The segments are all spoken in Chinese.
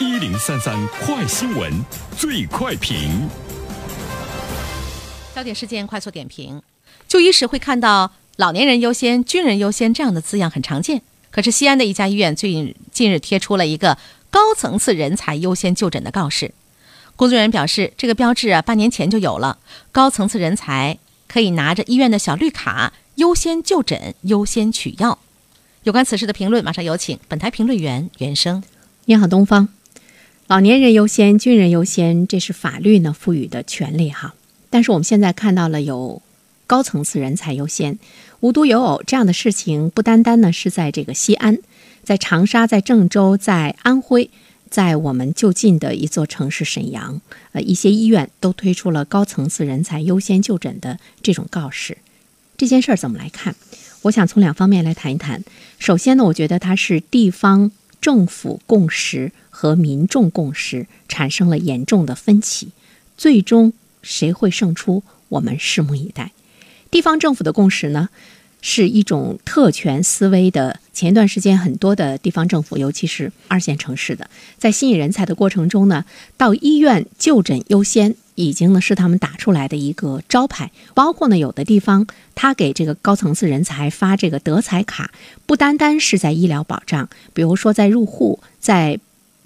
一零三三快新闻，最快评。焦点事件快速点评：就医时会看到“老年人优先、军人优先”这样的字样很常见。可是西安的一家医院最近近日贴出了一个“高层次人才优先就诊”的告示。工作人员表示，这个标志啊，半年前就有了，高层次人才可以拿着医院的小绿卡优先就诊、优先取药。有关此事的评论，马上有请本台评论员袁生。你好，东方。老年人优先，军人优先，这是法律呢赋予的权利哈。但是我们现在看到了有高层次人才优先，无独有偶，这样的事情不单单呢是在这个西安，在长沙、在郑州、在安徽，在我们就近的一座城市沈阳，呃，一些医院都推出了高层次人才优先就诊的这种告示。这件事儿怎么来看？我想从两方面来谈一谈。首先呢，我觉得它是地方政府共识和民众共识产生了严重的分歧，最终谁会胜出，我们拭目以待。地方政府的共识呢，是一种特权思维的。前一段时间，很多的地方政府，尤其是二线城市的，在吸引人才的过程中呢，到医院就诊优先。已经呢是他们打出来的一个招牌，包括呢有的地方他给这个高层次人才发这个德才卡，不单单是在医疗保障，比如说在入户，在。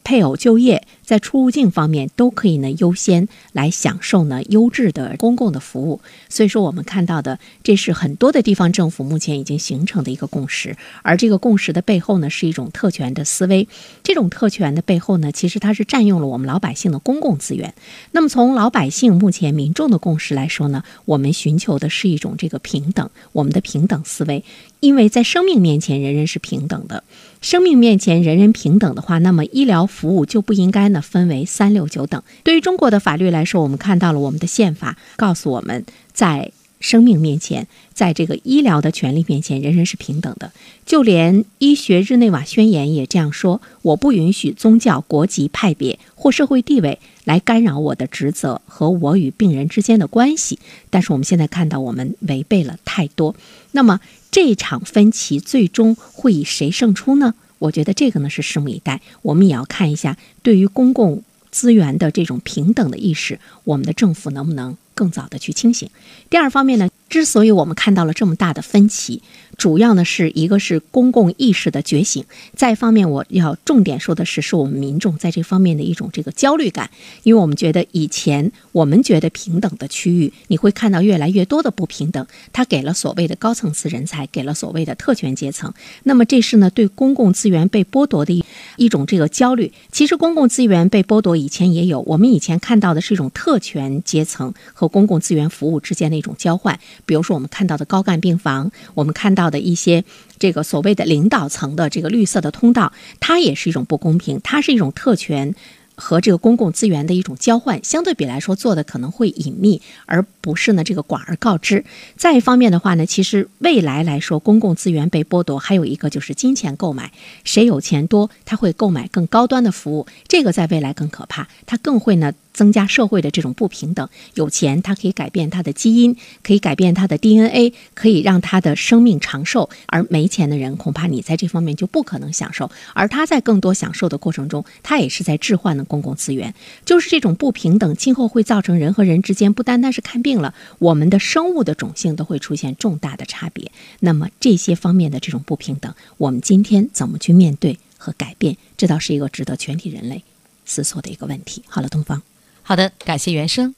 配偶就业在出入境方面都可以呢优先来享受呢优质的公共的服务，所以说我们看到的这是很多的地方政府目前已经形成的一个共识，而这个共识的背后呢是一种特权的思维，这种特权的背后呢其实它是占用了我们老百姓的公共资源。那么从老百姓目前民众的共识来说呢，我们寻求的是一种这个平等，我们的平等思维，因为在生命面前人人是平等的。生命面前人人平等的话，那么医疗服务就不应该呢分为三六九等。对于中国的法律来说，我们看到了我们的宪法告诉我们，在生命面前，在这个医疗的权利面前，人人是平等的。就连医学日内瓦宣言也这样说：我不允许宗教、国籍、派别或社会地位来干扰我的职责和我与病人之间的关系。但是我们现在看到，我们违背了太多。那么。这场分歧最终会以谁胜出呢？我觉得这个呢是拭目以待。我们也要看一下，对于公共资源的这种平等的意识，我们的政府能不能更早的去清醒？第二方面呢？之所以我们看到了这么大的分歧，主要呢是一个是公共意识的觉醒，再一方面我要重点说的是，是我们民众在这方面的一种这个焦虑感，因为我们觉得以前我们觉得平等的区域，你会看到越来越多的不平等，它给了所谓的高层次人才，给了所谓的特权阶层，那么这是呢对公共资源被剥夺的一一种这个焦虑。其实公共资源被剥夺以前也有，我们以前看到的是一种特权阶层和公共资源服务之间的一种交换。比如说，我们看到的高干病房，我们看到的一些这个所谓的领导层的这个绿色的通道，它也是一种不公平，它是一种特权。和这个公共资源的一种交换，相对比来说做的可能会隐秘，而不是呢这个广而告之。再一方面的话呢，其实未来来说，公共资源被剥夺，还有一个就是金钱购买，谁有钱多，他会购买更高端的服务，这个在未来更可怕，他更会呢增加社会的这种不平等。有钱，它可以改变他的基因，可以改变他的 DNA，可以让他的生命长寿；而没钱的人，恐怕你在这方面就不可能享受。而他在更多享受的过程中，他也是在置换的。公共资源就是这种不平等，今后会造成人和人之间不单单是看病了，我们的生物的种性都会出现重大的差别。那么这些方面的这种不平等，我们今天怎么去面对和改变？这倒是一个值得全体人类思索的一个问题。好了，东方，好的，感谢原声。